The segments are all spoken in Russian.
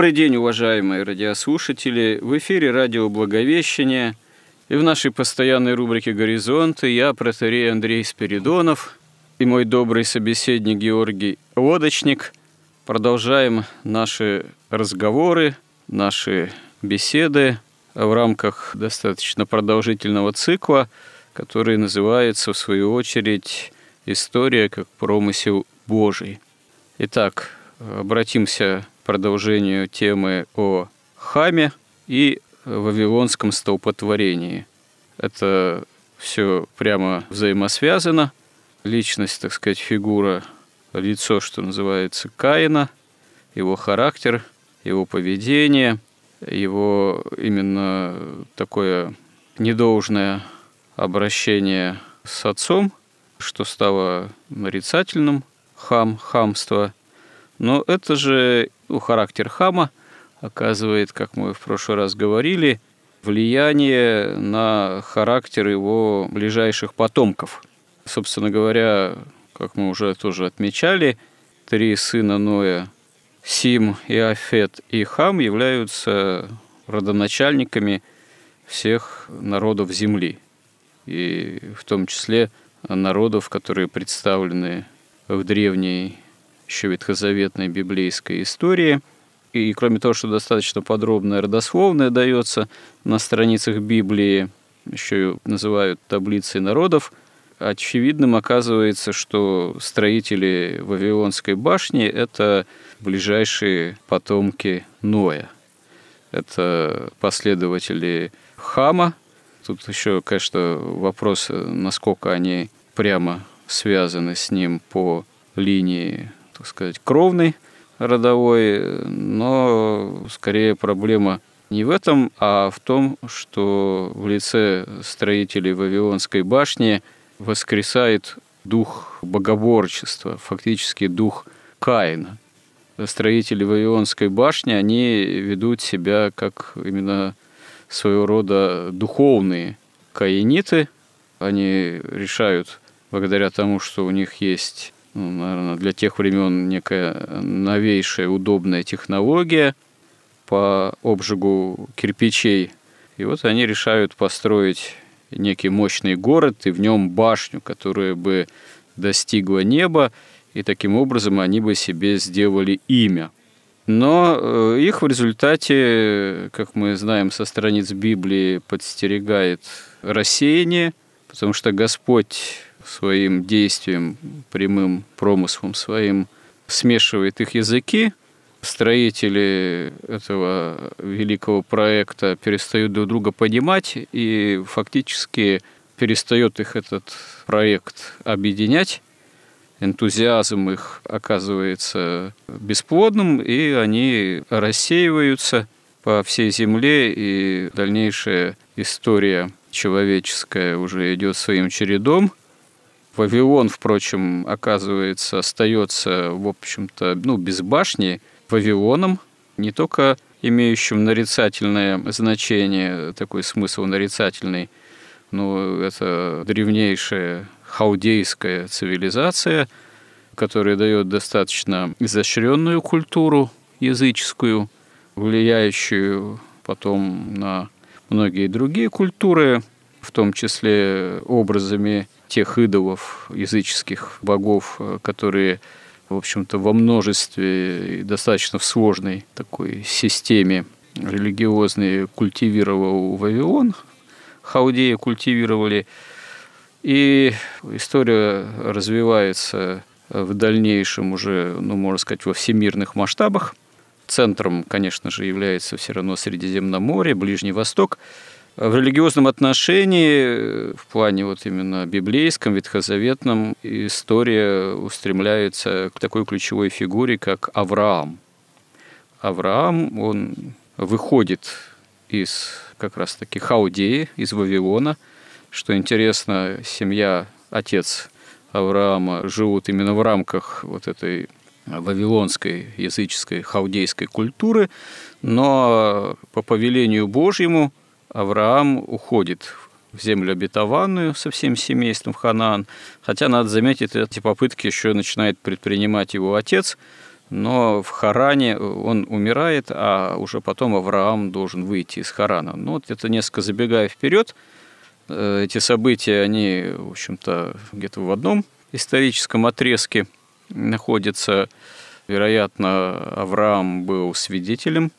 Добрый день, уважаемые радиослушатели! В эфире радио «Благовещение» и в нашей постоянной рубрике «Горизонты» я, протерей Андрей Спиридонов и мой добрый собеседник Георгий Лодочник продолжаем наши разговоры, наши беседы в рамках достаточно продолжительного цикла, который называется, в свою очередь, «История как промысел Божий». Итак, обратимся продолжению темы о Хаме и Вавилонском столпотворении. Это все прямо взаимосвязано. Личность, так сказать, фигура, лицо, что называется, Каина, его характер, его поведение, его именно такое недолжное обращение с отцом, что стало нарицательным, хам, хамство. Но это же ну, характер хама оказывает, как мы в прошлый раз говорили, влияние на характер его ближайших потомков. Собственно говоря, как мы уже тоже отмечали, три сына Ноя, Сим, Иофет и Хам являются родоначальниками всех народов Земли, и в том числе народов, которые представлены в древней еще ветхозаветной библейской истории. И кроме того, что достаточно подробное родословное дается на страницах Библии, еще ее называют таблицей народов, очевидным оказывается, что строители Вавилонской башни – это ближайшие потомки Ноя. Это последователи Хама. Тут еще, конечно, вопрос, насколько они прямо связаны с ним по линии так сказать, кровный родовой, но скорее проблема не в этом, а в том, что в лице строителей Вавилонской башни воскресает дух богоборчества, фактически дух Каина. Строители Вавилонской башни, они ведут себя как именно своего рода духовные каиниты. Они решают, благодаря тому, что у них есть ну, наверное, для тех времен некая новейшая удобная технология по обжигу кирпичей. И вот они решают построить некий мощный город и в нем башню, которая бы достигла неба, и таким образом они бы себе сделали имя. Но э, их в результате, как мы знаем со страниц Библии, подстерегает рассеяние, потому что Господь своим действием, прямым промыслом своим смешивает их языки, строители этого великого проекта перестают друг друга понимать, и фактически перестает их этот проект объединять. Энтузиазм их оказывается бесплодным, и они рассеиваются по всей земле, и дальнейшая история человеческая уже идет своим чередом – Вавилон, впрочем, оказывается, остается, в общем-то, ну, без башни. Вавилоном, не только имеющим нарицательное значение, такой смысл нарицательный, но это древнейшая хаудейская цивилизация, который дает достаточно изощренную культуру языческую, влияющую потом на многие другие культуры, в том числе образами тех идолов языческих богов, которые, в общем-то, во множестве и достаточно в сложной такой системе религиозной культивировал Вавилон, хаудеи культивировали, и история развивается в дальнейшем уже, ну, можно сказать, во всемирных масштабах. Центром, конечно же, является все равно Средиземноморье, Ближний Восток. В религиозном отношении, в плане вот именно библейском, ветхозаветном, история устремляется к такой ключевой фигуре, как Авраам. Авраам, он выходит из как раз-таки Хаудеи, из Вавилона. Что интересно, семья, отец Авраама живут именно в рамках вот этой вавилонской языческой хаудейской культуры, но по повелению Божьему Авраам уходит в землю обетованную со всем семейством в Ханаан. Хотя, надо заметить, эти попытки еще начинает предпринимать его отец, но в Харане он умирает, а уже потом Авраам должен выйти из Харана. Ну, вот это несколько забегая вперед, э, эти события, они, в общем-то, где-то в одном историческом отрезке находятся. Вероятно, Авраам был свидетелем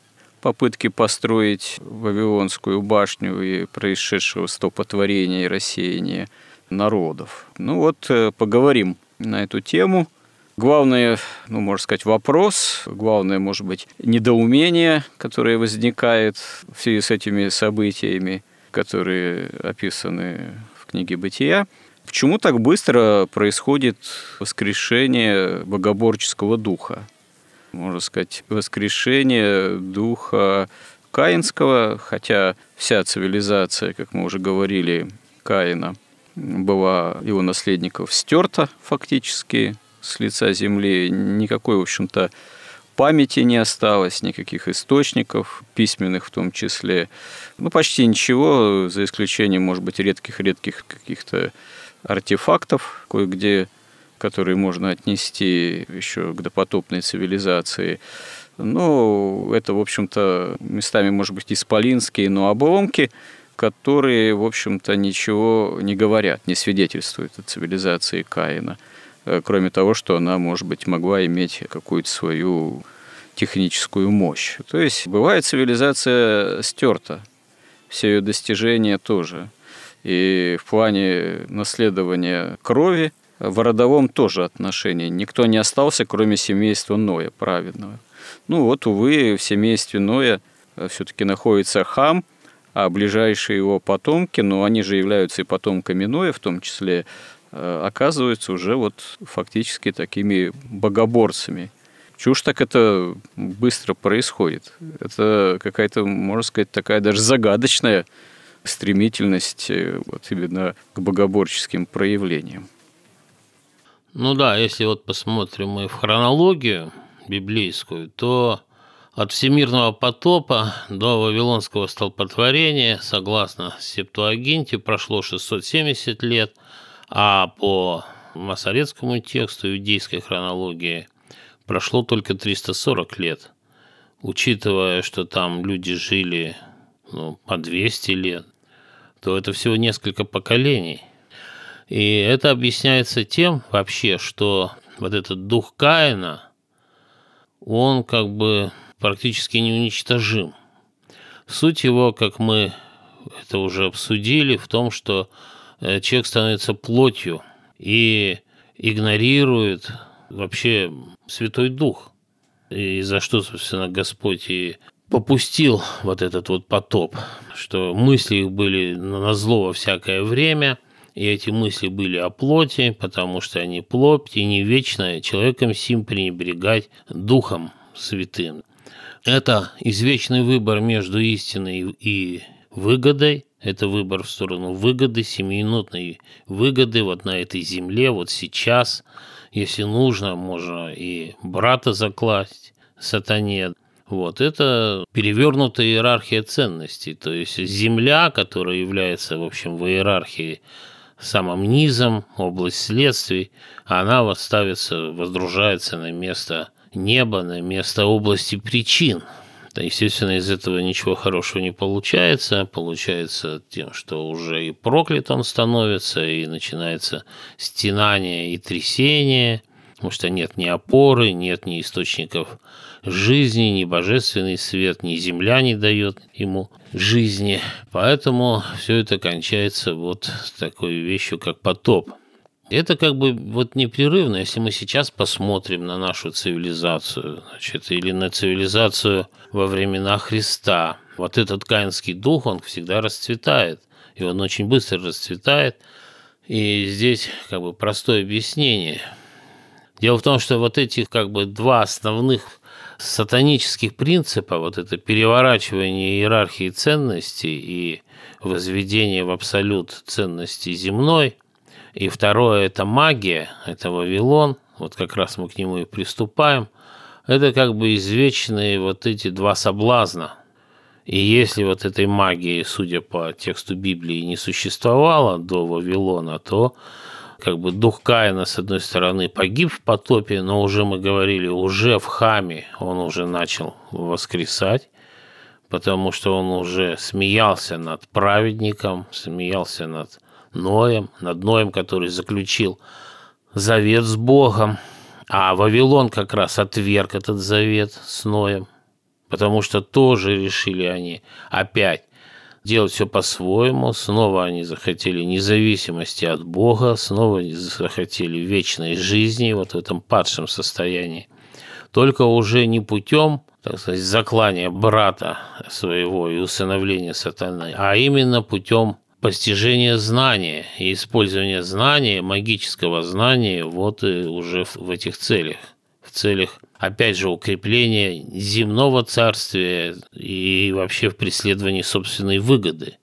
попытки построить Вавилонскую башню и происшедшего стопотворения и рассеяния народов. Ну вот, э, поговорим на эту тему – Главное, ну, можно сказать, вопрос, главное, может быть, недоумение, которое возникает в связи с этими событиями, которые описаны в книге «Бытия», Почему так быстро происходит воскрешение богоборческого духа? Можно сказать, воскрешение духа Каинского, хотя вся цивилизация, как мы уже говорили, Каина была его наследников стерта фактически с лица земли, никакой, в общем-то, памяти не осталось, никаких источников, письменных в том числе. Ну, почти ничего, за исключением, может быть, редких-редких каких-то артефактов кое-где, которые можно отнести еще к допотопной цивилизации. Но это, в общем-то, местами, может быть, исполинские, но обломки, которые, в общем-то, ничего не говорят, не свидетельствуют о цивилизации Каина – Э, кроме того, что она, может быть, могла иметь какую-то свою техническую мощь. То есть бывает цивилизация стерта, все ее достижения тоже. И в плане наследования крови в родовом тоже отношении никто не остался, кроме семейства Ноя праведного. Ну вот, увы, в семействе Ноя э, все-таки находится Хам, а ближайшие его потомки, но они же являются и потомками Ноя, в том числе Э, оказываются уже вот фактически такими богоборцами. Чушь так это быстро происходит. Это какая-то, можно сказать, такая даже загадочная стремительность э, вот именно к богоборческим проявлениям. Ну да, если вот посмотрим мы в хронологию библейскую, то от всемирного потопа до Вавилонского столпотворения, согласно Септуагинте, прошло 670 лет, а по масоретскому тексту иудейской хронологии прошло только 340 лет. Учитывая, что там люди жили ну, по 200 лет, то это всего несколько поколений. И это объясняется тем вообще, что вот этот дух Каина, он как бы практически неуничтожим. Суть его, как мы это уже обсудили, в том, что Э, человек становится плотью и игнорирует вообще Святой Дух. И за что, собственно, Господь и попустил вот этот вот потоп, что мысли их были на зло во всякое время, и эти мысли были о плоти, потому что они плоть, и не вечно человеком сим пренебрегать Духом Святым. Это извечный выбор между истиной и выгодой – это выбор в сторону выгоды, семиминутной выгоды вот на этой земле, вот сейчас. Если нужно, можно и брата закласть сатане. Вот это перевернутая иерархия ценностей. То есть земля, которая является, в общем, в иерархии самым низом, область следствий, она вот ставится, воздружается на место неба, на место области причин. Естественно, из этого ничего хорошего не получается. Получается тем, что уже и проклят он становится, и начинается стенание и трясение, потому что нет ни опоры, нет ни источников жизни, ни божественный свет, ни земля не дает ему жизни. Поэтому все это кончается вот такой вещью, как потоп. Это как бы вот непрерывно, если мы сейчас посмотрим на нашу цивилизацию, значит, или на цивилизацию во времена Христа, вот этот каинский дух, он всегда расцветает, и он очень быстро расцветает, и здесь как бы простое объяснение. Дело в том, что вот эти как бы два основных сатанических принципа, вот это переворачивание иерархии ценностей и возведение в абсолют ценностей земной, и второе – это магия, это Вавилон, вот как раз мы к нему и приступаем. Это как бы извечные вот эти два соблазна. И если вот этой магии, судя по тексту Библии, не существовало до Вавилона, то как бы дух Каина, с одной стороны, погиб в потопе, но уже мы говорили, уже в Хаме он уже начал воскресать, потому что он уже смеялся над праведником, смеялся над Ноем, над Ноем, который заключил завет с Богом, а Вавилон как раз отверг этот завет с Ноем, потому что тоже решили они опять делать все по-своему, снова они захотели независимости от Бога, снова захотели вечной жизни вот в этом падшем состоянии, только уже не путем так сказать, заклания брата своего и усыновления сатаны, а именно путем постижение знания и использование знания, магического знания вот и уже в этих целях. В целях, опять же, укрепления земного царствия и вообще в преследовании собственной выгоды –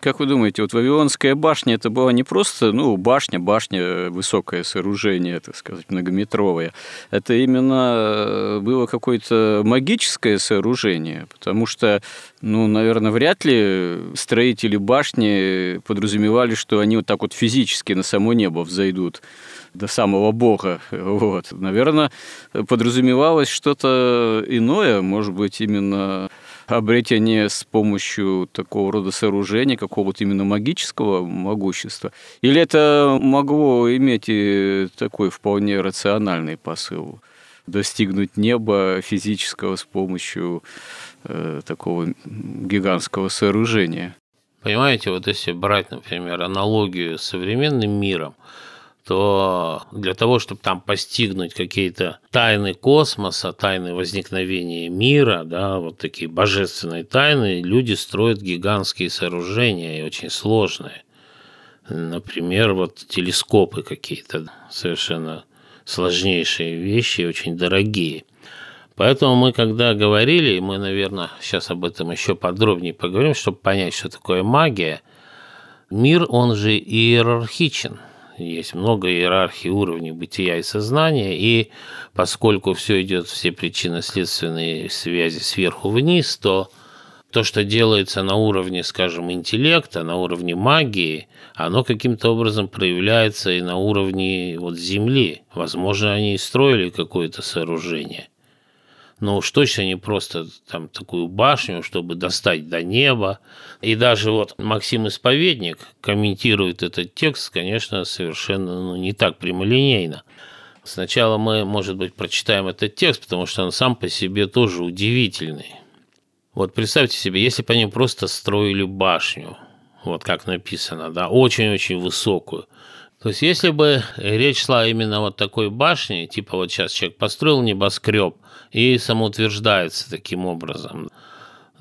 как вы думаете, вот Вавилонская башня это была не просто, ну, башня, башня, высокое сооружение, так сказать, многометровое. Это именно э, было какое-то магическое сооружение, потому что, ну, наверное, вряд ли строители башни подразумевали, что они вот так вот физически на само небо взойдут до самого Бога. Вот. Наверное, подразумевалось что-то иное, может быть, именно обретение с помощью такого рода сооружения, какого-то именно магического могущества? Или это могло иметь и такой вполне рациональный посыл? Достигнуть неба физического с помощью э, такого гигантского сооружения? Понимаете, вот если брать, например, аналогию с современным миром, то для того, чтобы там постигнуть какие-то тайны космоса, тайны возникновения мира, да, вот такие божественные тайны, люди строят гигантские сооружения и очень сложные. Например, вот телескопы какие-то совершенно сложнейшие вещи, очень дорогие. Поэтому мы, когда говорили, мы, наверное, сейчас об этом еще подробнее поговорим, чтобы понять, что такое магия, мир, он же иерархичен – есть много иерархии уровней бытия и сознания, и поскольку все идет, все причинно-следственные связи сверху вниз, то то, что делается на уровне, скажем, интеллекта, на уровне магии, оно каким-то образом проявляется и на уровне вот Земли. Возможно, они и строили какое-то сооружение – но уж точно не просто там такую башню, чтобы достать до неба. И даже вот Максим Исповедник комментирует этот текст, конечно, совершенно ну, не так прямолинейно. Сначала мы, может быть, прочитаем этот текст, потому что он сам по себе тоже удивительный. Вот представьте себе, если бы они просто строили башню, вот как написано, да, очень-очень высокую, то есть, если бы речь шла именно вот такой башни, типа вот сейчас человек построил небоскреб и самоутверждается таким образом,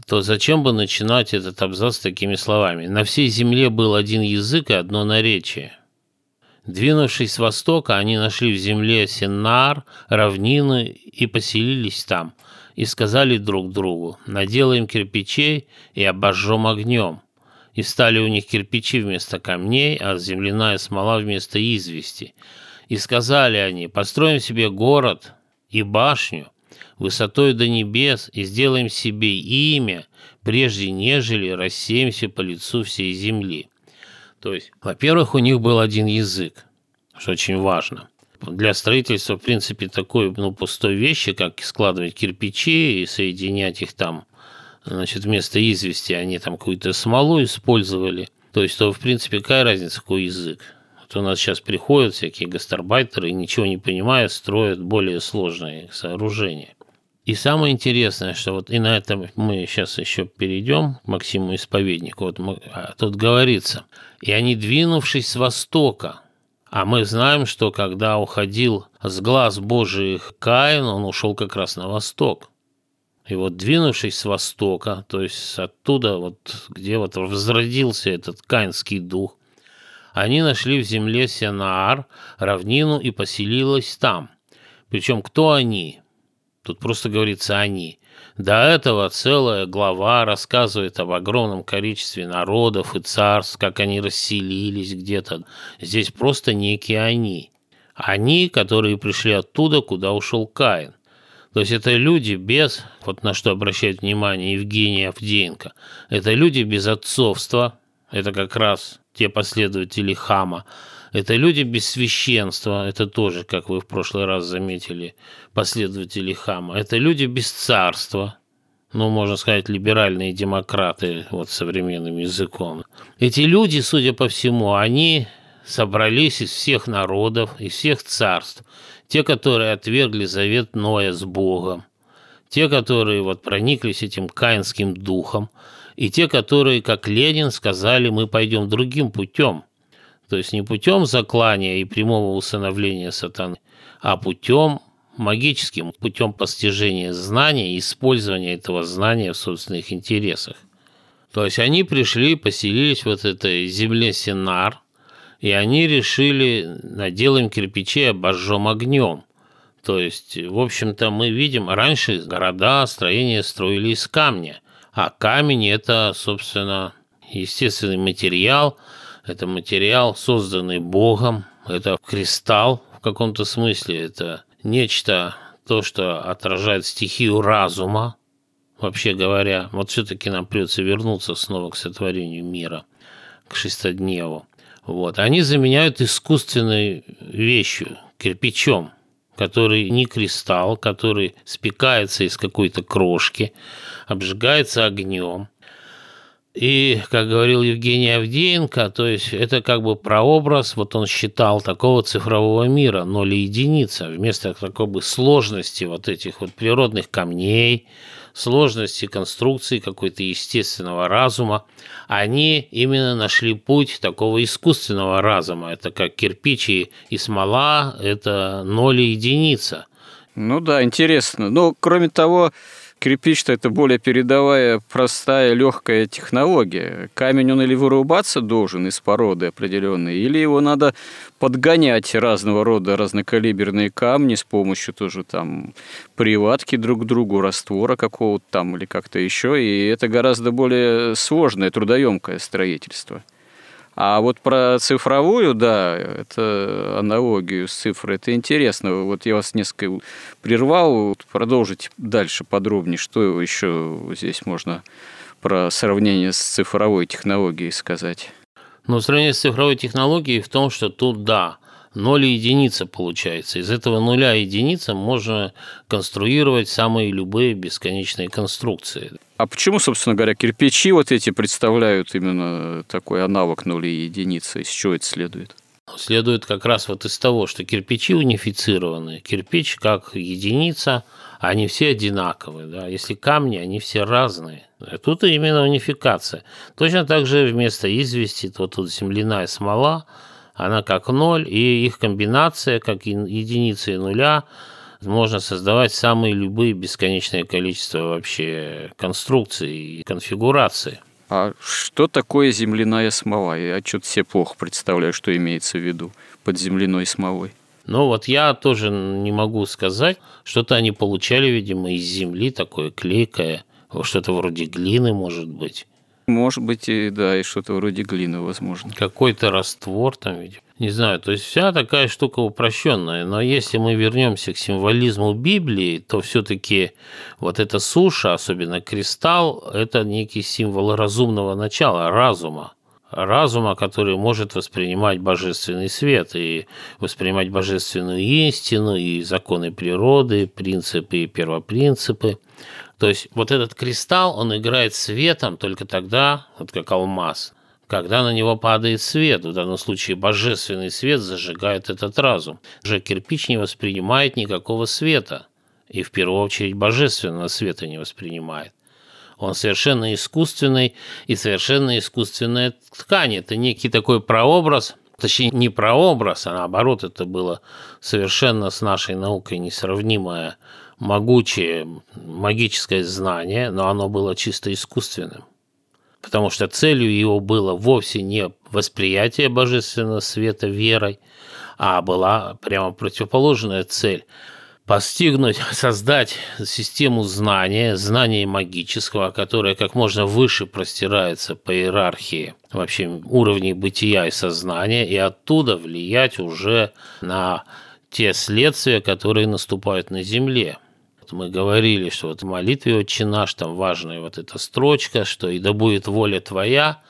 то зачем бы начинать этот абзац такими словами? На всей земле был один язык и одно наречие. Двинувшись с востока, они нашли в земле Сеннар, равнины и поселились там, и сказали друг другу, наделаем кирпичей и обожжем огнем и стали у них кирпичи вместо камней, а земляная смола вместо извести. И сказали они, построим себе город и башню, высотой до небес, и сделаем себе имя, прежде нежели рассеемся по лицу всей земли. То есть, во-первых, у них был один язык, что очень важно. Для строительства, в принципе, такой ну, пустой вещи, как складывать кирпичи и соединять их там, значит, вместо извести они там какую-то смолу использовали. То есть, то, в принципе, какая разница, какой язык? Вот у нас сейчас приходят всякие гастарбайтеры и ничего не понимая, строят более сложные сооружения. И самое интересное, что вот и на этом мы сейчас еще перейдем к Максиму Исповеднику. Вот а тут говорится, и они, двинувшись с востока, а мы знаем, что когда уходил с глаз Божиих Каин, он ушел как раз на восток. И вот двинувшись с востока, то есть оттуда, вот, где вот возродился этот каинский дух, они нашли в земле Сенаар, равнину и поселилась там. Причем кто они? Тут просто говорится «они». До этого целая глава рассказывает об огромном количестве народов и царств, как они расселились где-то. Здесь просто некие «они». Они, которые пришли оттуда, куда ушел Каин. То есть это люди без, вот на что обращает внимание Евгений Авдеенко, это люди без отцовства, это как раз те последователи Хама, это люди без священства, это тоже, как вы в прошлый раз заметили, последователи Хама. Это люди без царства, ну, можно сказать, либеральные демократы, вот современным языком. Эти люди, судя по всему, они собрались из всех народов, из всех царств. Те, которые отвергли завет Ноя с Богом, те, которые вот прониклись этим каинским духом, и те, которые, как Ленин, сказали, мы пойдем другим путем – то есть не путем заклания и прямого усыновления сатаны, а путем магическим, путем постижения знания и использования этого знания в собственных интересах. То есть они пришли, поселились вот этой земле Синар, и они решили, наделаем кирпичей, обожжем огнем. То есть, в общем-то, мы видим, раньше города, строения строили из камня, а камень – это, собственно, естественный материал – это материал, созданный Богом, это кристалл в каком-то смысле, это нечто, то, что отражает стихию разума, вообще говоря. Вот все-таки нам придется вернуться снова к сотворению мира, к шестодневу. Вот. Они заменяют искусственной вещью, кирпичом, который не кристалл, который спекается из какой-то крошки, обжигается огнем, и, как говорил Евгений Авдеенко, то есть это как бы прообраз, вот он считал такого цифрового мира, ноль и единица, вместо такой бы сложности вот этих вот природных камней, сложности конструкции какой-то естественного разума, они именно нашли путь такого искусственного разума. Это как кирпичи и смола, это ноль и единица. Ну да, интересно. Но кроме того, Кирпич-то это более передовая, простая, легкая технология. Камень он или вырубаться должен из породы определенной, или его надо подгонять разного рода разнокалиберные камни с помощью тоже там приватки друг к другу, раствора какого-то там или как-то еще. И это гораздо более сложное, трудоемкое строительство. А вот про цифровую, да, это аналогию с цифрой, это интересно. Вот я вас несколько прервал, продолжить дальше подробнее, что еще здесь можно про сравнение с цифровой технологией сказать. Ну, сравнение с цифровой технологией в том, что тут, да, ноль и единица получается. Из этого нуля и единица можно конструировать самые любые бесконечные конструкции. А почему, собственно говоря, кирпичи вот эти представляют именно такой аналог нулей и единицы? Из чего это следует? Следует как раз вот из того, что кирпичи унифицированы. Кирпич как единица, они все одинаковые. Да? Если камни, они все разные. Тут именно унификация. Точно так же вместо извести, вот тут земляная смола – она как ноль, и их комбинация, как единицы и нуля, можно создавать самые любые бесконечное количество вообще конструкций и конфигураций. А что такое земляная смола? Я что-то себе плохо представляю, что имеется в виду под земляной смолой. Ну вот я тоже не могу сказать. Что-то они получали, видимо, из земли, такое клейкое, что-то вроде глины, может быть. Может быть, и да, и что-то вроде глины, возможно. Какой-то раствор там, видимо. Не знаю, то есть вся такая штука упрощенная. Но если мы вернемся к символизму Библии, то все-таки вот эта суша, особенно кристалл, это некий символ разумного начала, разума. разума, который может воспринимать божественный свет и воспринимать божественную истину и законы природы, принципы и первопринципы. То есть вот этот кристалл, он играет светом только тогда, вот как алмаз, когда на него падает свет, в данном случае божественный свет зажигает этот разум. Уже кирпич не воспринимает никакого света, и в первую очередь божественного света не воспринимает. Он совершенно искусственный и совершенно искусственная ткань. Это некий такой прообраз, точнее не прообраз, а наоборот это было совершенно с нашей наукой несравнимое могучее магическое знание, но оно было чисто искусственным. Потому что целью его было вовсе не восприятие божественного света верой, а была прямо противоположная цель – постигнуть, создать систему знания, знания магического, которая как можно выше простирается по иерархии вообще уровней бытия и сознания, и оттуда влиять уже на те следствия, которые наступают на Земле. Мы говорили, что вот в молитве «Отче наш» там важная вот эта строчка, что «и да будет воля Твоя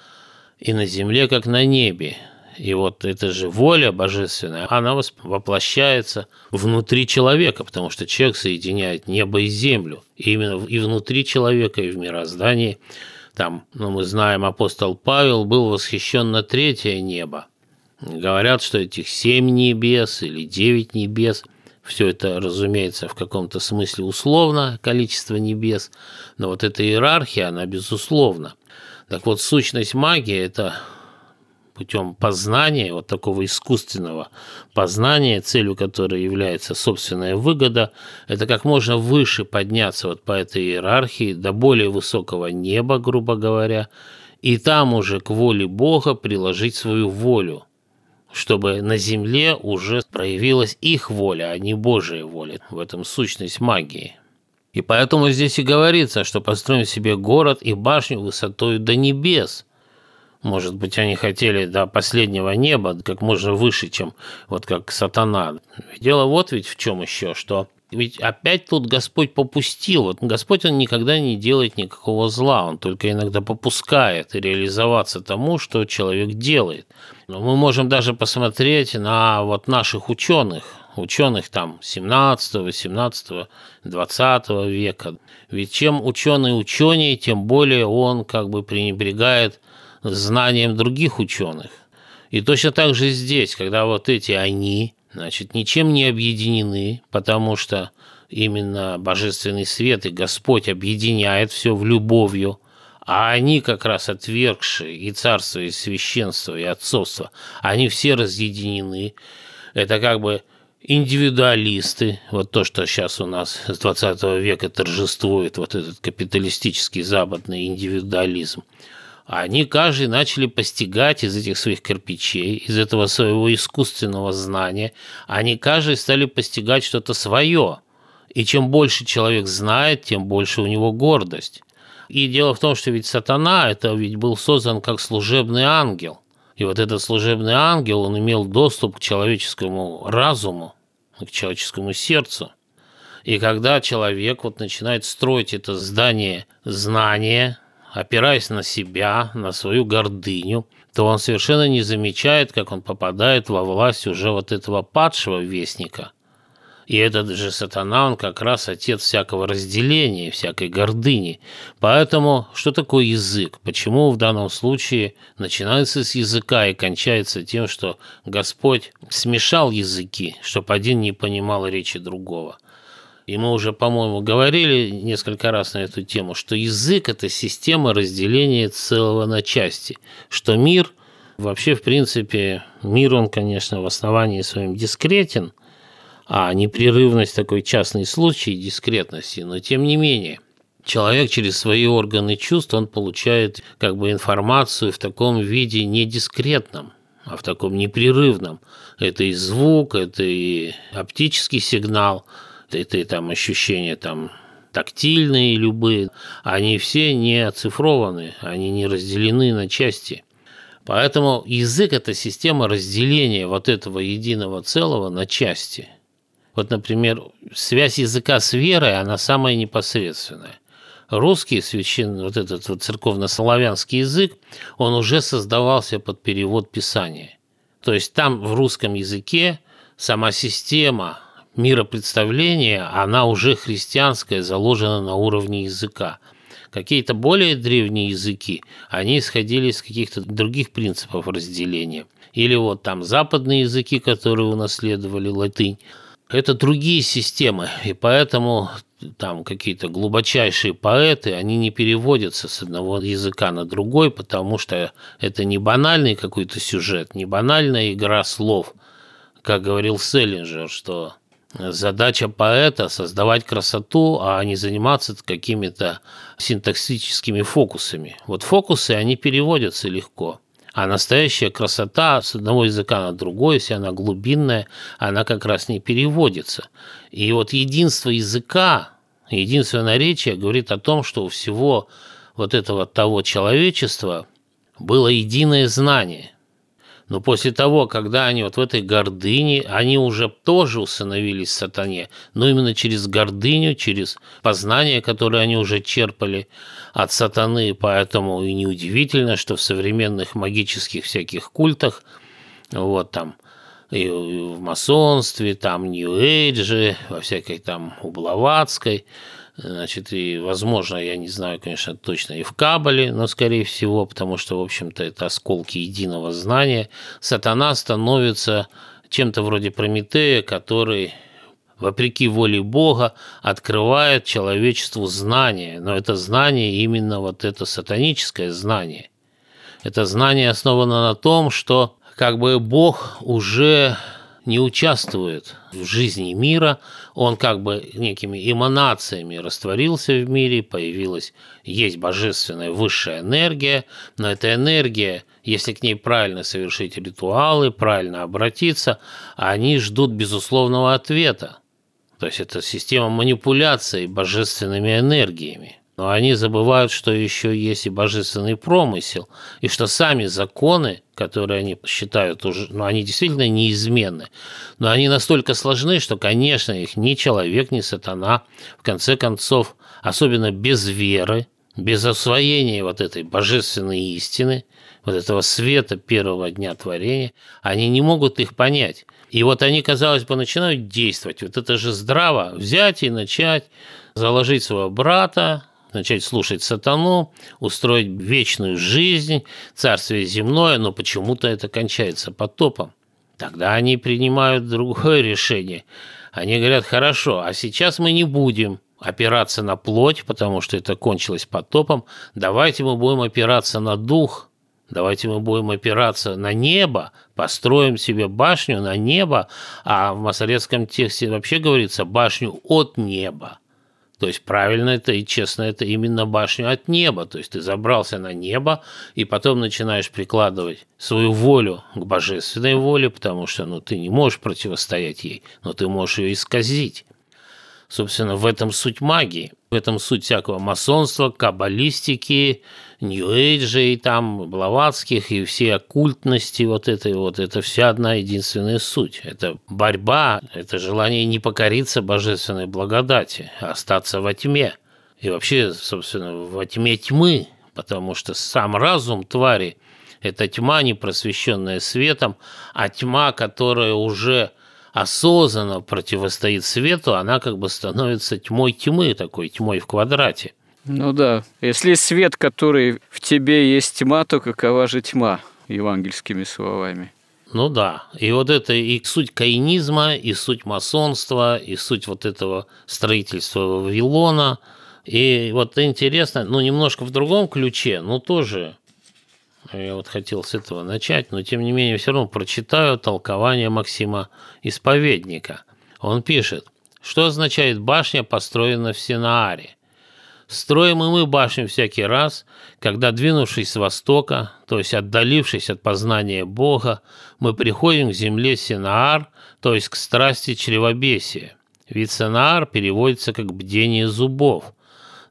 и на земле, как на небе». И вот эта же воля божественная, она воплощается внутри человека, потому что человек соединяет небо и землю. И именно и внутри человека, и в мироздании. Там, ну, мы знаем, апостол Павел был восхищен на третье небо. Говорят, что этих семь небес или девять небес – все это, разумеется, в каком-то смысле условно, количество небес, но вот эта иерархия, она безусловна. Так вот, сущность магии – это путем познания, вот такого искусственного познания, целью которой является собственная выгода, это как можно выше подняться вот по этой иерархии до более высокого неба, грубо говоря, и там уже к воле Бога приложить свою волю, чтобы на земле уже проявилась их воля, а не Божья воля. В этом сущность магии. И поэтому здесь и говорится, что построим себе город и башню высотой до небес – может быть, они хотели до последнего неба, как можно выше, чем вот как сатана. Дело вот ведь в чем еще, что ведь опять тут Господь попустил. Вот Господь, Он никогда не делает никакого зла, Он только иногда попускает реализоваться тому, что человек делает. Но мы можем даже посмотреть на вот наших ученых, ученых там 17, 18, 20 века. Ведь чем ученый ученый, тем более он как бы пренебрегает знанием других ученых. И точно так же здесь, когда вот эти «они», значит, ничем не объединены, потому что именно божественный свет и Господь объединяет все в любовью, а они как раз отвергшие и царство, и священство, и отцовство, они все разъединены. Это как бы индивидуалисты, вот то, что сейчас у нас с 20 века торжествует, вот этот капиталистический западный индивидуализм – они каждый начали постигать из этих своих кирпичей, из этого своего искусственного знания, они каждый стали постигать что-то свое. И чем больше человек знает, тем больше у него гордость. И дело в том, что ведь сатана, это ведь был создан как служебный ангел. И вот этот служебный ангел, он имел доступ к человеческому разуму, к человеческому сердцу. И когда человек вот начинает строить это здание знания, опираясь на себя, на свою гордыню, то он совершенно не замечает, как он попадает во власть уже вот этого падшего вестника. И этот же сатана, он как раз отец всякого разделения, всякой гордыни. Поэтому что такое язык? Почему в данном случае начинается с языка и кончается тем, что Господь смешал языки, чтобы один не понимал речи другого – и мы уже, по-моему, говорили несколько раз на эту тему, что язык – это система разделения целого на части, что мир вообще, в принципе, мир, он, конечно, в основании своем дискретен, а непрерывность такой частный случай дискретности, но тем не менее – человек через свои органы чувств, он получает как бы информацию в таком виде не дискретном, а в таком непрерывном. Это и звук, это и оптический сигнал – это там ощущения там тактильные любые, они все не оцифрованы, они не разделены на части. Поэтому язык – это система разделения вот этого единого целого на части. Вот, например, связь языка с верой, она самая непосредственная. русский священный, вот этот вот церковно-славянский язык, он уже создавался под перевод Писания. То есть там в русском языке сама система миропредставления, она уже христианская, заложена на уровне языка. Какие-то более древние языки, они исходили из каких-то других принципов разделения. Или вот там западные языки, которые унаследовали латынь, это другие системы, и поэтому там какие-то глубочайшие поэты, они не переводятся с одного языка на другой, потому что это не банальный какой-то сюжет, не банальная игра слов. Как говорил Селлинджер, что задача поэта – создавать красоту, а не заниматься какими-то синтаксическими фокусами. Вот фокусы, они переводятся легко – а настоящая красота с одного языка на другой, если она глубинная, она как раз не переводится. И вот единство языка, единство наречия говорит о том, что у всего вот этого того человечества было единое знание – но после того, когда они вот в этой гордыне, они уже тоже усыновились сатане, но именно через гордыню, через познание, которое они уже черпали от сатаны, поэтому и неудивительно, что в современных магических всяких культах, вот там, и в масонстве, там, нью-эйдже, во всякой там ублаватской, Значит, и, возможно, я не знаю, конечно, точно и в Кабале, но, скорее всего, потому что, в общем-то, это осколки единого знания, сатана становится чем-то вроде Прометея, который вопреки воле Бога, открывает человечеству знание. Но это знание именно вот это сатаническое знание. Это знание основано на том, что как бы Бог уже не участвует в жизни мира, он как бы некими эманациями растворился в мире, появилась, есть божественная высшая энергия, но эта энергия, если к ней правильно совершить ритуалы, правильно обратиться, они ждут безусловного ответа. То есть это система манипуляции божественными энергиями. Но они забывают, что еще есть и божественный промысел, и что сами законы, которые они считают уже, ну, они действительно неизменны, но они настолько сложны, что, конечно, их ни человек, ни сатана, в конце концов, особенно без веры, без освоения вот этой божественной истины, вот этого света первого дня творения, они не могут их понять. И вот они, казалось бы, начинают действовать. Вот это же здраво взять и начать заложить своего брата, начать слушать сатану, устроить вечную жизнь, царствие земное, но почему-то это кончается потопом. Тогда они принимают другое решение. Они говорят, хорошо, а сейчас мы не будем опираться на плоть, потому что это кончилось потопом, давайте мы будем опираться на дух, давайте мы будем опираться на небо, построим себе башню на небо, а в масоретском тексте вообще говорится башню от неба. То есть правильно это и честно это именно башню от неба. То есть ты забрался на небо и потом начинаешь прикладывать свою волю к божественной воле, потому что ну, ты не можешь противостоять ей, но ты можешь ее исказить. Собственно, в этом суть магии, в этом суть всякого масонства, каббалистики, нью-эйджей, там, блаватских и все оккультности, вот это вот, это вся одна единственная суть. Это борьба, это желание не покориться божественной благодати, а остаться во тьме. И вообще, собственно, во тьме тьмы, потому что сам разум твари – это тьма, не просвещенная светом, а тьма, которая уже осознанно противостоит свету, она как бы становится тьмой тьмы, такой тьмой в квадрате. Ну да. Если свет, который в тебе есть тьма, то какова же тьма, евангельскими словами? Ну да. И вот это и суть каинизма, и суть масонства, и суть вот этого строительства Вавилона. И вот интересно, ну немножко в другом ключе, но тоже я вот хотел с этого начать, но тем не менее все равно прочитаю толкование Максима Исповедника. Он пишет, что означает башня, построена в Синааре. Строим и мы башню всякий раз, когда, двинувшись с востока, то есть отдалившись от познания Бога, мы приходим к земле Синаар, то есть к страсти чревобесия. Ведь Синаар переводится как «бдение зубов»,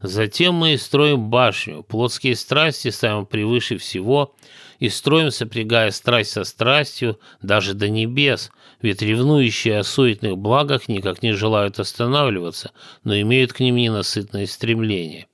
Затем мы и строим башню, плотские страсти ставим превыше всего, и строим, сопрягая страсть со страстью, даже до небес, ведь ревнующие о суетных благах никак не желают останавливаться, но имеют к ним ненасытное стремление.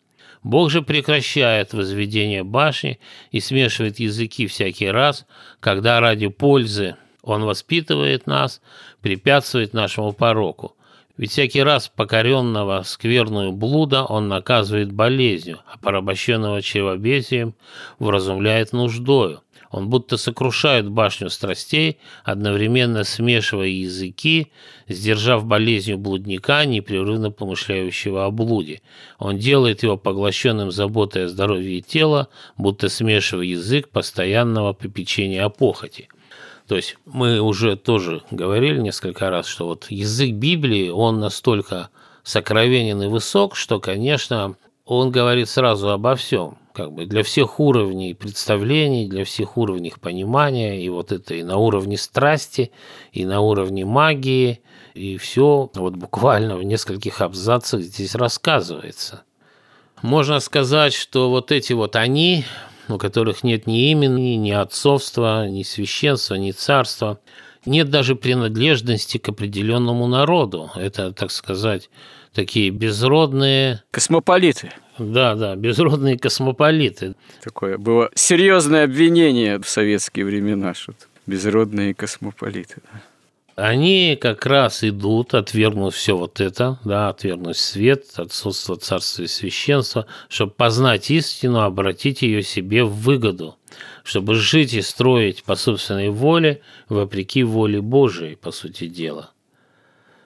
Бог же прекращает возведение башни и смешивает языки всякий раз, когда ради пользы Он воспитывает нас, препятствует нашему пороку. Ведь всякий раз покоренного скверную блуда он наказывает болезнью, а порабощенного чревобесием вразумляет нуждою. Он будто сокрушает башню страстей, одновременно смешивая языки, сдержав болезнью блудника, непрерывно помышляющего о блуде. Он делает его поглощенным заботой о здоровье тела, будто смешивая язык постоянного попечения о похоти. То есть мы уже тоже говорили несколько раз, что вот язык Библии, он настолько сокровенен и высок, что, конечно, он говорит сразу обо всем как бы для всех уровней представлений, для всех уровней понимания, и вот это и на уровне страсти, и на уровне магии, и все вот буквально в нескольких абзацах здесь рассказывается. Можно сказать, что вот эти вот они, у которых нет ни имени, ни отцовства, ни священства, ни царства, нет даже принадлежности к определенному народу. Это, так сказать, такие безродные... Космополиты. Да, да, безродные космополиты. Такое было серьезное обвинение в советские времена, что безродные космополиты. Они как раз идут, отвергнув все вот это, да, отвергнув свет, отсутствие царства и священства, чтобы познать истину, обратить ее себе в выгоду, чтобы жить и строить по собственной воле, вопреки воле Божией, по сути дела.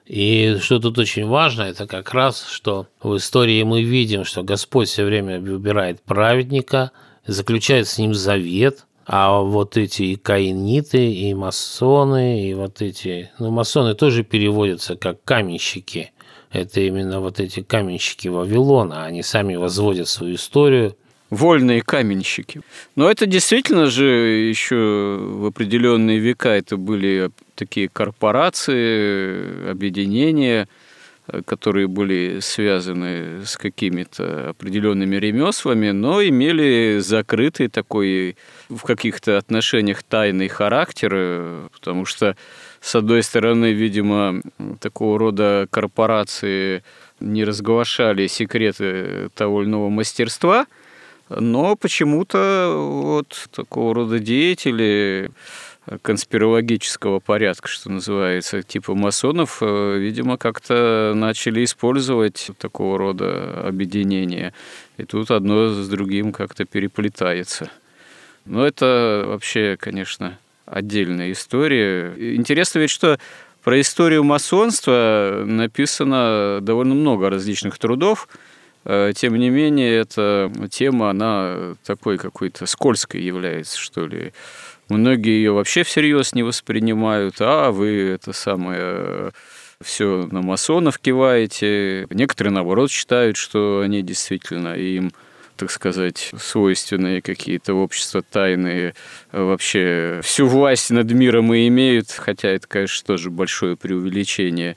И что тут очень важно, это как раз, что в истории мы видим, что Господь все время выбирает праведника, заключает с ним завет, а вот эти и каиниты, и масоны, и вот эти... Ну, масоны тоже переводятся как каменщики. Это именно вот эти каменщики Вавилона. Они сами возводят свою историю – вольные каменщики. Но это действительно же еще в определенные века это были такие корпорации, объединения, которые были связаны с какими-то определенными ремеслами, но имели закрытый такой в каких-то отношениях тайный характер, потому что, с одной стороны, видимо, такого рода корпорации не разглашали секреты того или иного мастерства – но почему-то вот такого рода деятели конспирологического порядка, что называется, типа масонов, э, видимо, как-то начали использовать такого рода объединения. И тут одно с другим как-то переплетается. Но это вообще, конечно, отдельная история. Интересно ведь, что про историю масонства написано довольно много различных трудов – Э, тем не менее, эта тема, она такой какой-то скользкой является, что ли. Многие ее вообще всерьез не воспринимают, а вы это самое все на масонов киваете. Некоторые, наоборот, считают, что они действительно им так сказать, свойственные какие-то общества тайные, вообще всю власть над миром и имеют, хотя это, конечно, тоже большое преувеличение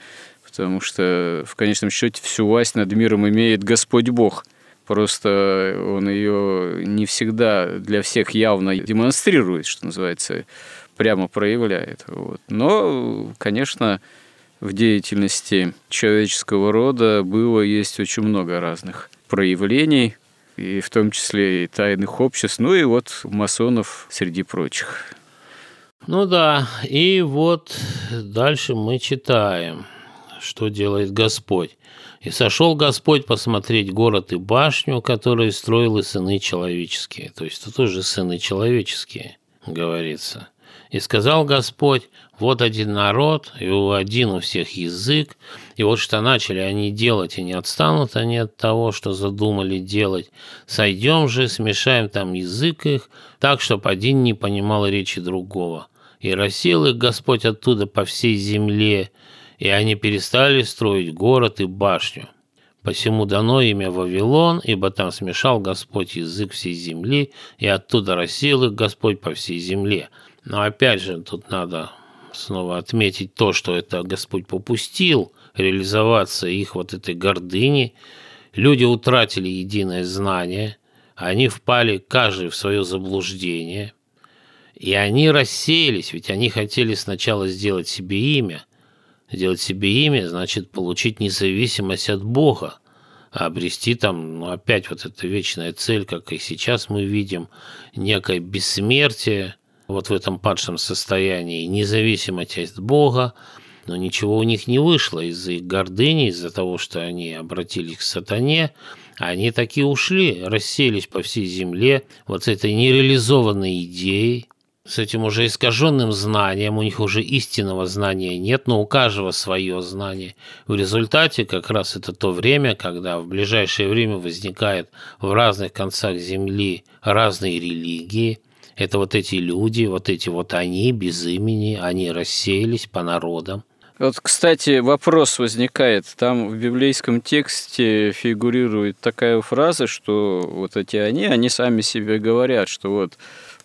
потому что в конечном счете всю власть над миром имеет Господь Бог. Просто он ее не всегда для всех явно демонстрирует, что называется, прямо проявляет. Вот. Но, конечно, в деятельности человеческого рода было, есть очень много разных проявлений, и в том числе и тайных обществ, ну и вот масонов среди прочих. Ну да, и вот дальше мы читаем – что делает Господь. И сошел Господь посмотреть город и башню, которые строили сыны человеческие. То есть это тоже сыны человеческие, говорится. И сказал Господь, вот один народ, и один у всех язык, и вот что начали они делать, и не отстанут они от того, что задумали делать. Сойдем же, смешаем там язык их, так, чтобы один не понимал речи другого. И рассел их Господь оттуда по всей земле, и они перестали строить город и башню. Посему дано имя Вавилон, ибо там смешал Господь язык всей земли, и оттуда рассеял их Господь по всей земле. Но опять же, тут надо снова отметить то, что это Господь попустил реализоваться их вот этой гордыни. Люди утратили единое знание, они впали каждый в свое заблуждение, и они рассеялись, ведь они хотели сначала сделать себе имя – Сделать себе имя значит получить независимость от Бога. обрести там, ну, опять вот эта вечная цель, как и сейчас мы видим, некое бессмертие вот в этом падшем состоянии, независимость от Бога, но ничего у них не вышло из-за их гордыни, из-за того, что они обратились к сатане, они такие ушли, расселись по всей земле вот с этой нереализованной идеей, с этим уже искаженным знанием, у них уже истинного знания нет, но у каждого свое знание. В результате как раз это то время, когда в ближайшее время возникает в разных концах Земли разные религии. Это вот эти люди, вот эти вот они без имени, они рассеялись по народам. Вот, кстати, вопрос возникает. Там в библейском тексте фигурирует такая фраза, что вот эти они, они сами себе говорят, что вот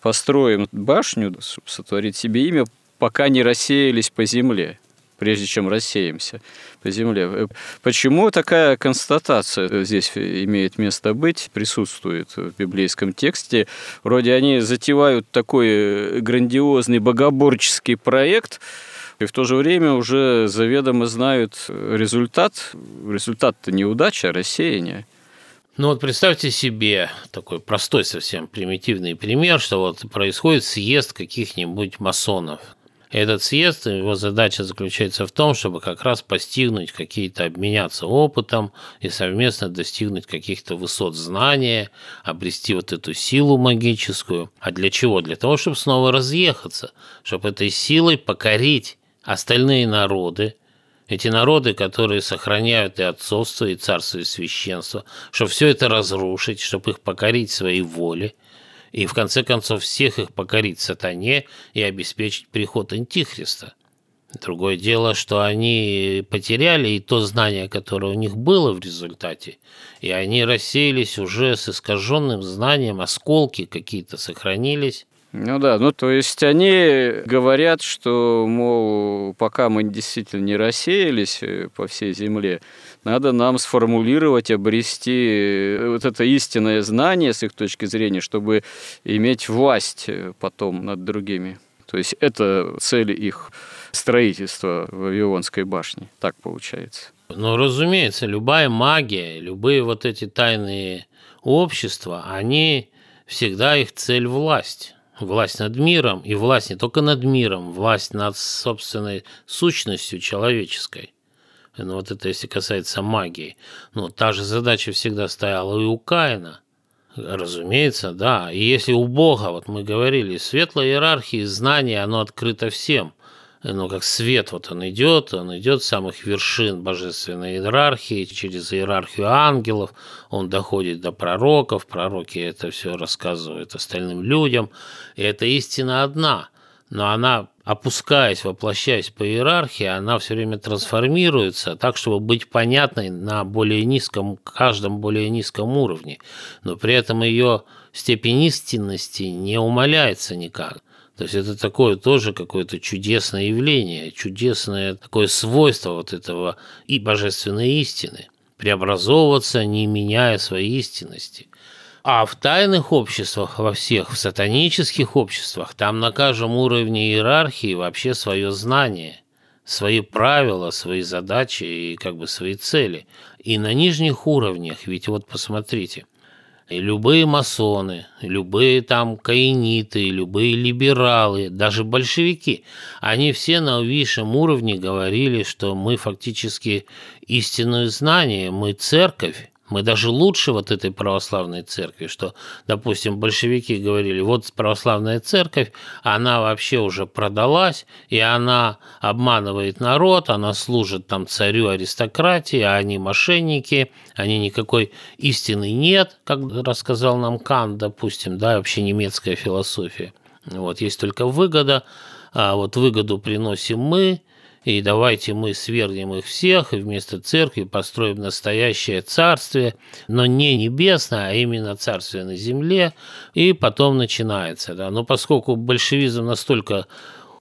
построим башню, сотворить себе имя, пока не рассеялись по земле прежде чем рассеемся по земле. Почему такая констатация здесь имеет место быть, присутствует в библейском тексте? Вроде они затевают такой грандиозный богоборческий проект, и в то же время уже заведомо знают результат. Результат-то неудача, а рассеяние. Ну вот представьте себе такой простой совсем примитивный пример, что вот происходит съезд каких-нибудь масонов. Этот съезд, его задача заключается в том, чтобы как раз постигнуть какие-то, обменяться опытом и совместно достигнуть каких-то высот знания, обрести вот эту силу магическую. А для чего? Для того, чтобы снова разъехаться, чтобы этой силой покорить остальные народы, эти народы, которые сохраняют и отцовство, и царство, и священство, чтобы все это разрушить, чтобы их покорить своей воле, и в конце концов всех их покорить сатане и обеспечить приход Антихриста. Другое дело, что они потеряли и то знание, которое у них было в результате, и они рассеялись уже с искаженным знанием, осколки какие-то сохранились, ну да, ну то есть они говорят, что, мол, пока мы действительно не рассеялись э, по всей земле, надо нам сформулировать, обрести э, вот это истинное знание с их точки зрения, чтобы иметь власть э, потом над другими. То есть это цель их строительства Вавилонской башни. Так получается. Ну, разумеется, любая магия, любые вот эти тайные общества, они всегда их цель власть власть над миром, и власть не только над миром, власть над собственной сущностью человеческой. Ну, вот это если касается магии. Ну, та же задача всегда стояла и у Каина. Разумеется, да. И если у Бога, вот мы говорили, светлая иерархия, знание, оно открыто всем ну, как свет, вот он идет, он идет с самых вершин божественной иерархии, через иерархию ангелов, он доходит до пророков, пророки это все рассказывают остальным людям, и эта истина одна, но она, опускаясь, воплощаясь по иерархии, она все время трансформируется так, чтобы быть понятной на более низком, каждом более низком уровне, но при этом ее степень истинности не умаляется никак. То есть это такое тоже какое-то чудесное явление, чудесное такое свойство вот этого и божественной истины. Преобразовываться, не меняя своей истинности. А в тайных обществах, во всех, в сатанических обществах, там на каждом уровне иерархии вообще свое знание, свои правила, свои задачи и как бы свои цели. И на нижних уровнях, ведь вот посмотрите – и любые масоны, любые там каиниты, любые либералы, даже большевики, они все на высшем уровне говорили, что мы фактически истинное знание, мы церковь, мы даже лучше вот этой православной церкви, что, допустим, большевики говорили, вот православная церковь, она вообще уже продалась, и она обманывает народ, она служит там царю аристократии, а они мошенники, они никакой истины нет, как рассказал нам Кант, допустим, да, вообще немецкая философия. Вот, есть только выгода, а вот выгоду приносим мы, и давайте мы свергнем их всех, и вместо церкви построим настоящее царствие, но не небесное, а именно царствие на земле, и потом начинается. Да. Но поскольку большевизм настолько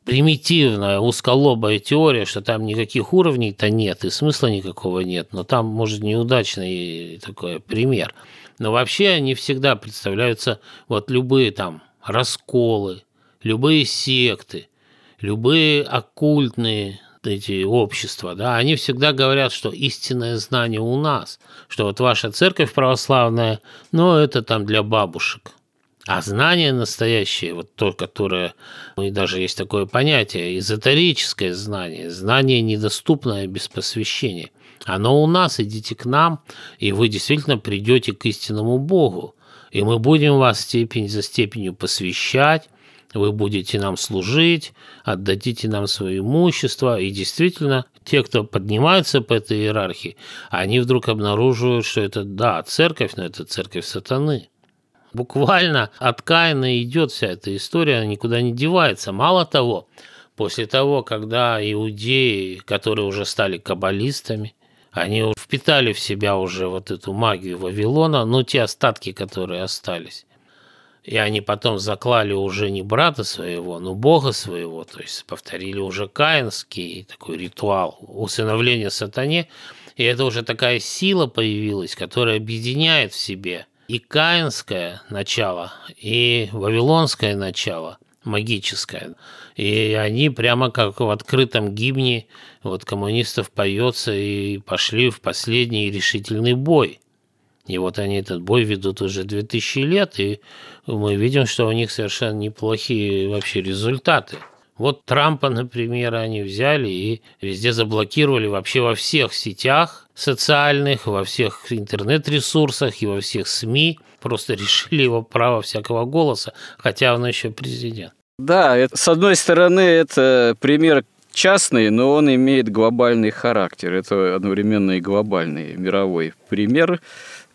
примитивная, узколобая теория, что там никаких уровней-то нет, и смысла никакого нет, но там, может, неудачный такой пример. Но вообще они всегда представляются, вот любые там расколы, любые секты, любые оккультные эти общества, да, они всегда говорят, что истинное знание у нас, что вот ваша церковь православная, но это там для бабушек. А знание настоящее, вот то, которое, ну и даже есть такое понятие, эзотерическое знание, знание недоступное без посвящения, оно у нас, идите к нам, и вы действительно придете к истинному Богу. И мы будем вас степень за степенью посвящать, вы будете нам служить, отдадите нам свое имущество. И действительно, те, кто поднимаются по этой иерархии, они вдруг обнаруживают, что это, да, церковь, но это церковь сатаны. Буквально от Каина идет вся эта история, она никуда не девается. Мало того, после того, когда иудеи, которые уже стали каббалистами, они впитали в себя уже вот эту магию Вавилона, ну, те остатки, которые остались. И они потом заклали уже не брата своего, но бога своего, то есть повторили уже каинский такой ритуал усыновления сатане. И это уже такая сила появилась, которая объединяет в себе и каинское начало, и вавилонское начало – магическая. И они прямо как в открытом гимне вот коммунистов поется и пошли в последний решительный бой. И вот они этот бой ведут уже 2000 лет, и мы видим, что у них совершенно неплохие вообще результаты. Вот Трампа, например, они взяли и везде заблокировали вообще во всех сетях социальных, во всех интернет-ресурсах и во всех СМИ. Просто решили его право всякого голоса, хотя он еще президент. Да, это, с одной стороны, это пример частный, но он имеет глобальный характер. Это одновременно и глобальный мировой пример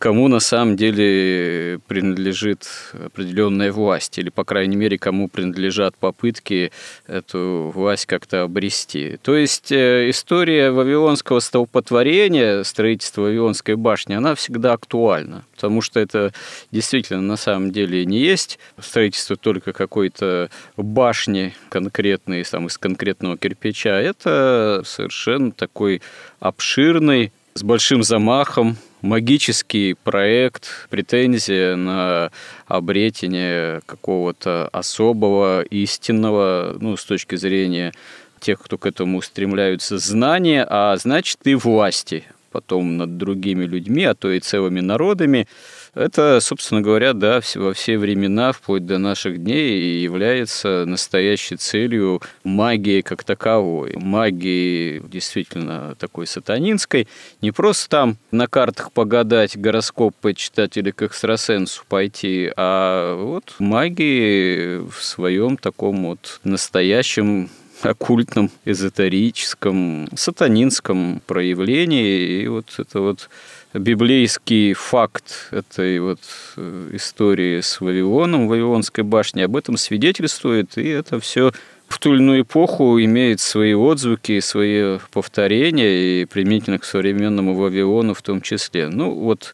кому на самом деле принадлежит определенная власть, или, по крайней мере, кому принадлежат попытки эту власть как-то обрести. То есть э, история Вавилонского столпотворения, строительства Вавилонской башни, она всегда актуальна, потому что это действительно на самом деле не есть строительство только какой-то башни конкретной, там, из конкретного кирпича, это совершенно такой обширный, с большим замахом, магический проект, претензия на обретение какого-то особого, истинного, ну, с точки зрения тех, кто к этому устремляются, знания, а значит и власти потом над другими людьми, а то и целыми народами. Это, собственно говоря, да, во все времена, вплоть до наших дней, и является настоящей целью магии как таковой. Магии действительно такой сатанинской. Не просто там на картах погадать, гороскоп почитать или к экстрасенсу пойти, а вот магии в своем таком вот настоящем оккультном, эзотерическом, сатанинском проявлении. И вот это вот библейский факт этой вот э, истории с Вавилоном, Вавилонской башни, об этом свидетельствует, и это все в ту или иную эпоху имеет свои отзвуки, свои повторения, и применительно к современному Вавилону в том числе. Ну вот,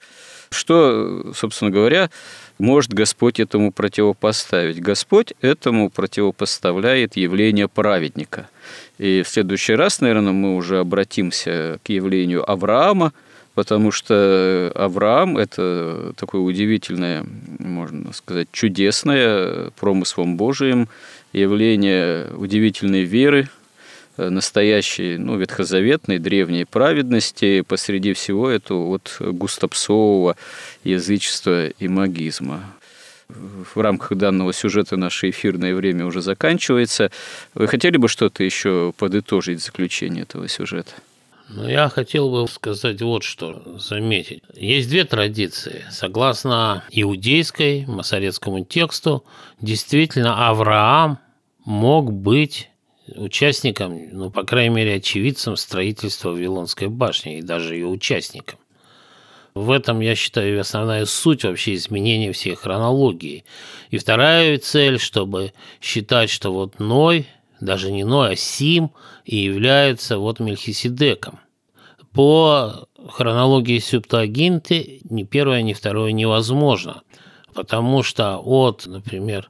что, собственно говоря, может Господь этому противопоставить? Господь этому противопоставляет явление праведника. И в следующий раз, наверное, мы уже обратимся к явлению Авраама, потому что Авраам – это такое удивительное, можно сказать, чудесное, промыслом Божиим явление удивительной веры, настоящей, ну, ветхозаветной, древней праведности посреди всего этого вот густопсового язычества и магизма. В рамках данного сюжета наше эфирное время уже заканчивается. Вы хотели бы что-то еще подытожить заключение этого сюжета? Ну, я хотел бы сказать вот что, заметить. Есть две традиции. Согласно иудейской, масоретскому тексту, действительно Авраам мог быть участником, ну, по крайней мере, очевидцем строительства Вавилонской башни и даже ее участником. В этом, я считаю, основная суть вообще изменения всей хронологии. И вторая цель, чтобы считать, что вот Ной, даже не Ной, а Сим, и является вот Мельхиседеком. По хронологии Септуагинты ни первое, ни второе невозможно, потому что от, например,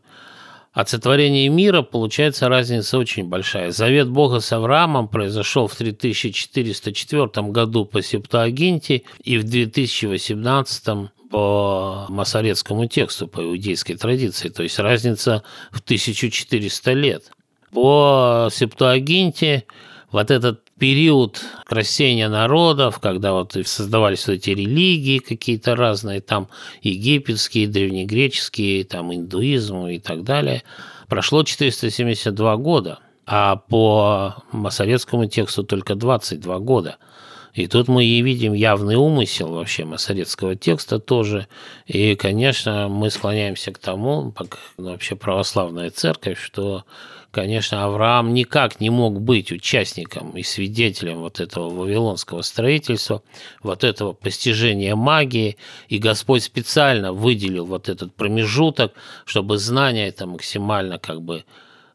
от сотворения мира получается разница очень большая. Завет Бога с Авраамом произошел в 3404 году по Септуагинте и в 2018 по масоретскому тексту, по иудейской традиции, то есть разница в 1400 лет. По Септуагинте вот этот период красения народов, когда вот создавались вот эти религии какие-то разные, там египетские, древнегреческие, там индуизм и так далее, прошло 472 года, а по масоветскому тексту только 22 года – и тут мы и видим явный умысел вообще масоретского текста тоже. И, конечно, мы склоняемся к тому, как вообще православная церковь, что конечно, Авраам никак не мог быть участником и свидетелем вот этого вавилонского строительства, вот этого постижения магии, и Господь специально выделил вот этот промежуток, чтобы знание это максимально как бы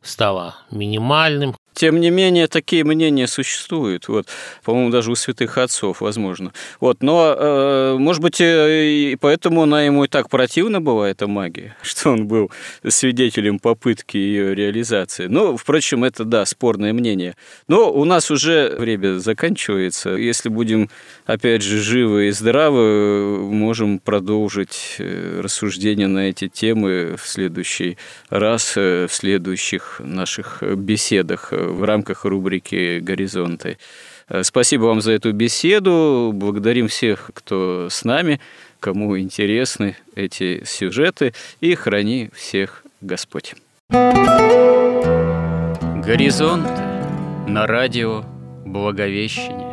стало минимальным, тем не менее, такие мнения существуют. Вот, по-моему, даже у святых отцов, возможно. Вот, но, э, может быть, э, и поэтому она ему и так противна была, эта магия, что он был свидетелем попытки ее реализации. Но, впрочем, это, да, спорное мнение. Но у нас уже время заканчивается. Если будем, опять же, живы и здравы, можем продолжить э, рассуждения на эти темы в следующий раз, в следующих наших беседах в рамках рубрики «Горизонты». Э, спасибо вам за эту беседу. Благодарим всех, кто с нами, кому интересны эти сюжеты. И храни всех Господь. Горизонт на радио Благовещение.